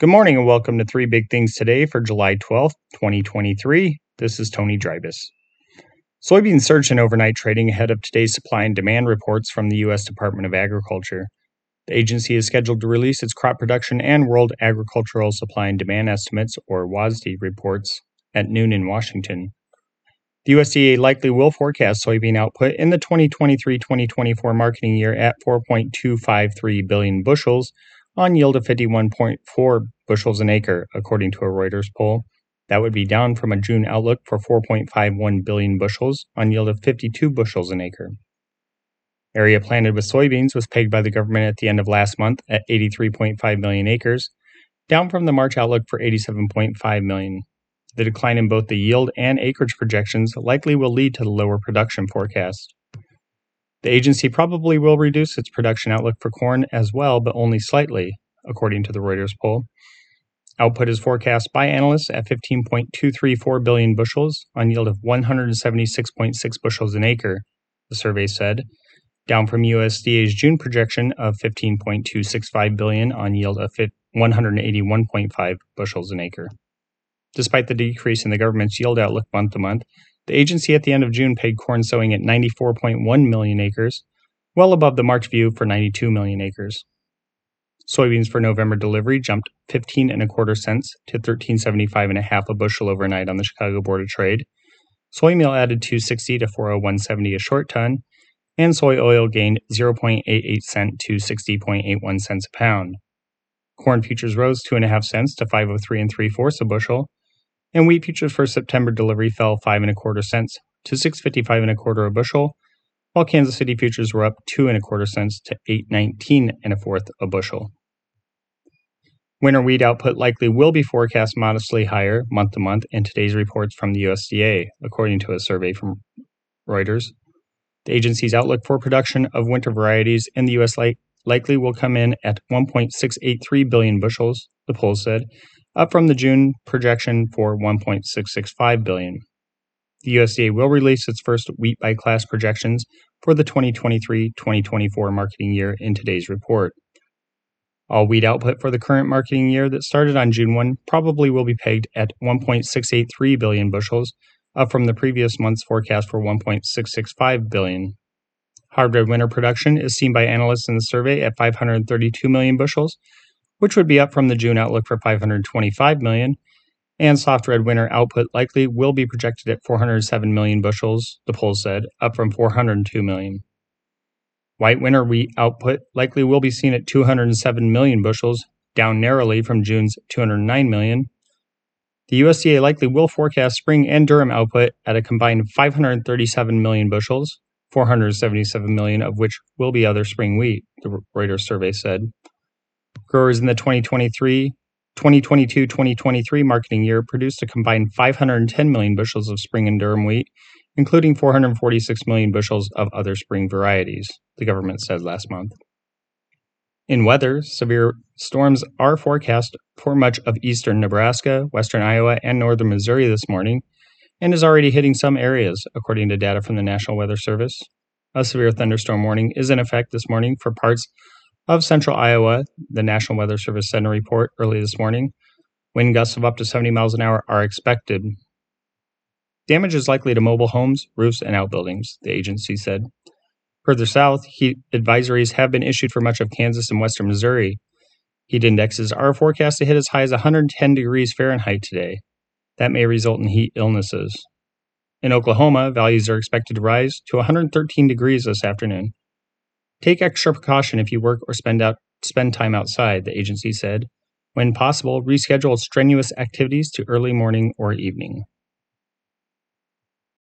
Good morning and welcome to Three Big Things Today for July 12th, 2023. This is Tony Dreibus. Soybeans surge in overnight trading ahead of today's supply and demand reports from the U.S. Department of Agriculture. The agency is scheduled to release its crop production and world agricultural supply and demand estimates, or WASDE, reports at noon in Washington. The USDA likely will forecast soybean output in the 2023 2024 marketing year at 4.253 billion bushels on yield of 51.4 bushels an acre, according to a Reuters poll. That would be down from a June outlook for 4.51 billion bushels on yield of 52 bushels an acre. Area planted with soybeans was pegged by the government at the end of last month at 83.5 million acres, down from the March outlook for 87.5 million. The decline in both the yield and acreage projections likely will lead to the lower production forecast. The agency probably will reduce its production outlook for corn as well, but only slightly, according to the Reuters poll. Output is forecast by analysts at 15.234 billion bushels on yield of 176.6 bushels an acre, the survey said, down from USDA's June projection of 15.265 billion on yield of 181.5 bushels an acre. Despite the decrease in the government's yield outlook month to month, the agency at the end of June paid corn sowing at 94.1 million acres, well above the March view for 92 million acres. Soybeans for November delivery jumped 15 and a quarter cents to 13.75 and a half a bushel overnight on the Chicago Board of Trade. Soy meal added 260 to 401.70 a short ton, and soy oil gained 0.88 cent to 60.81 cents a pound. Corn futures rose two and a half cents to 503 and three fourths a bushel, and wheat futures for September delivery fell five and a quarter cents to 655 and a quarter a bushel, while Kansas City futures were up two and a quarter cents to 819 and a fourth a bushel. Winter wheat output likely will be forecast modestly higher month to month in today's reports from the USDA, according to a survey from Reuters. The agency's outlook for production of winter varieties in the U.S. likely will come in at 1.683 billion bushels, the poll said, up from the June projection for 1.665 billion. The USDA will release its first wheat by class projections for the 2023-2024 marketing year in today's report. All wheat output for the current marketing year that started on June 1 probably will be pegged at 1.683 billion bushels, up from the previous month's forecast for 1.665 billion. Hard red winter production is seen by analysts in the survey at 532 million bushels, which would be up from the June outlook for 525 million, and soft red winter output likely will be projected at 407 million bushels, the poll said, up from 402 million. White winter wheat output likely will be seen at 207 million bushels, down narrowly from June's 209 million. The USDA likely will forecast spring and durum output at a combined 537 million bushels, 477 million of which will be other spring wheat, the Reuters survey said. Growers in the 2023 2022 2023 marketing year produced a combined 510 million bushels of spring and durum wheat, including 446 million bushels of other spring varieties, the government said last month. In weather, severe storms are forecast for much of eastern Nebraska, western Iowa, and northern Missouri this morning, and is already hitting some areas, according to data from the National Weather Service. A severe thunderstorm warning is in effect this morning for parts of central Iowa, the National Weather Service sent a report early this morning. Wind gusts of up to 70 miles an hour are expected. Damage is likely to mobile homes, roofs, and outbuildings, the agency said. Further south, heat advisories have been issued for much of Kansas and western Missouri. Heat indexes are forecast to hit as high as 110 degrees Fahrenheit today. That may result in heat illnesses. In Oklahoma, values are expected to rise to 113 degrees this afternoon. Take extra precaution if you work or spend out spend time outside, the agency said. When possible, reschedule strenuous activities to early morning or evening.